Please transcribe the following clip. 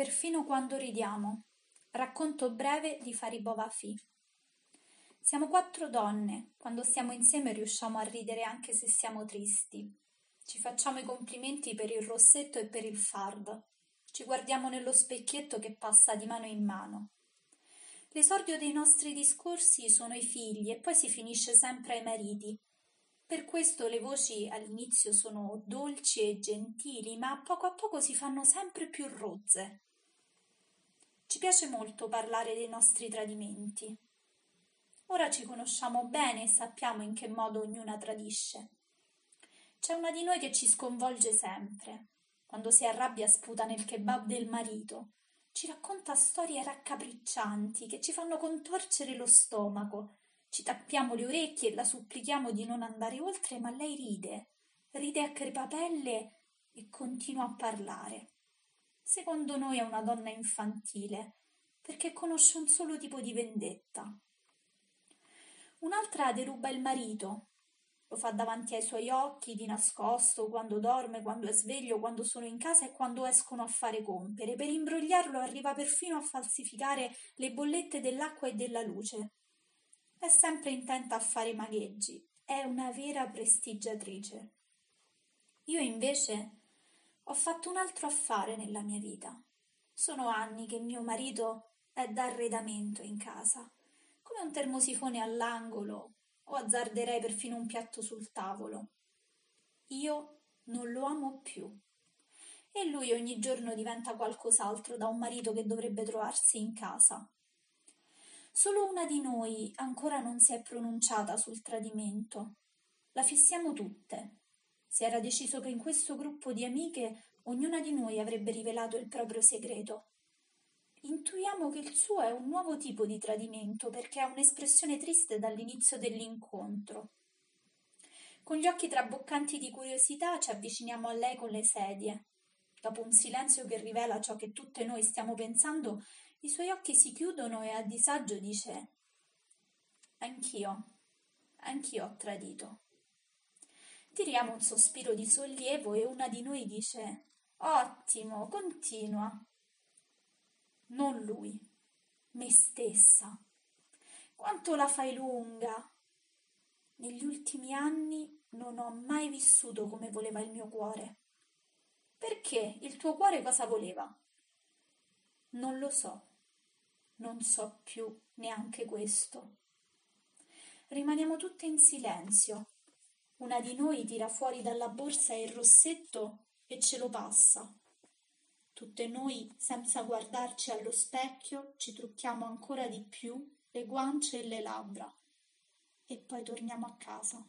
Perfino quando ridiamo. Racconto breve di Faribo Fi. Siamo quattro donne, quando stiamo insieme riusciamo a ridere anche se siamo tristi. Ci facciamo i complimenti per il rossetto e per il fardo. Ci guardiamo nello specchietto che passa di mano in mano. L'esordio dei nostri discorsi sono i figli e poi si finisce sempre ai mariti, per questo le voci all'inizio sono dolci e gentili, ma a poco a poco si fanno sempre più rozze. Ci piace molto parlare dei nostri tradimenti. Ora ci conosciamo bene e sappiamo in che modo ognuna tradisce. C'è una di noi che ci sconvolge sempre. Quando si arrabbia sputa nel kebab del marito. Ci racconta storie raccapriccianti che ci fanno contorcere lo stomaco ci tappiamo le orecchie e la supplichiamo di non andare oltre, ma lei ride, ride a crepapelle e continua a parlare. Secondo noi è una donna infantile, perché conosce un solo tipo di vendetta. Un'altra deruba il marito, lo fa davanti ai suoi occhi, di nascosto, quando dorme, quando è sveglio, quando sono in casa e quando escono a fare compere. Per imbrogliarlo arriva perfino a falsificare le bollette dell'acqua e della luce. È sempre intenta a fare magheggi, è una vera prestigiatrice. Io invece ho fatto un altro affare nella mia vita. Sono anni che mio marito è d'arredamento in casa, come un termosifone all'angolo o azzarderei perfino un piatto sul tavolo. Io non lo amo più. E lui ogni giorno diventa qualcos'altro da un marito che dovrebbe trovarsi in casa. Solo una di noi ancora non si è pronunciata sul tradimento. La fissiamo tutte. Si era deciso che in questo gruppo di amiche ognuna di noi avrebbe rivelato il proprio segreto. Intuiamo che il suo è un nuovo tipo di tradimento perché ha un'espressione triste dall'inizio dell'incontro. Con gli occhi traboccanti di curiosità ci avviciniamo a lei con le sedie. Dopo un silenzio che rivela ciò che tutte noi stiamo pensando, i suoi occhi si chiudono e a disagio dice Anch'io, anch'io ho tradito. Tiriamo un sospiro di sollievo e una di noi dice Ottimo, continua. Non lui, me stessa. Quanto la fai lunga? Negli ultimi anni non ho mai vissuto come voleva il mio cuore. Perché? Il tuo cuore cosa voleva? Non lo so non so più neanche questo. Rimaniamo tutte in silenzio. Una di noi tira fuori dalla borsa il rossetto e ce lo passa. Tutte noi, senza guardarci allo specchio, ci trucchiamo ancora di più le guance e le labbra e poi torniamo a casa.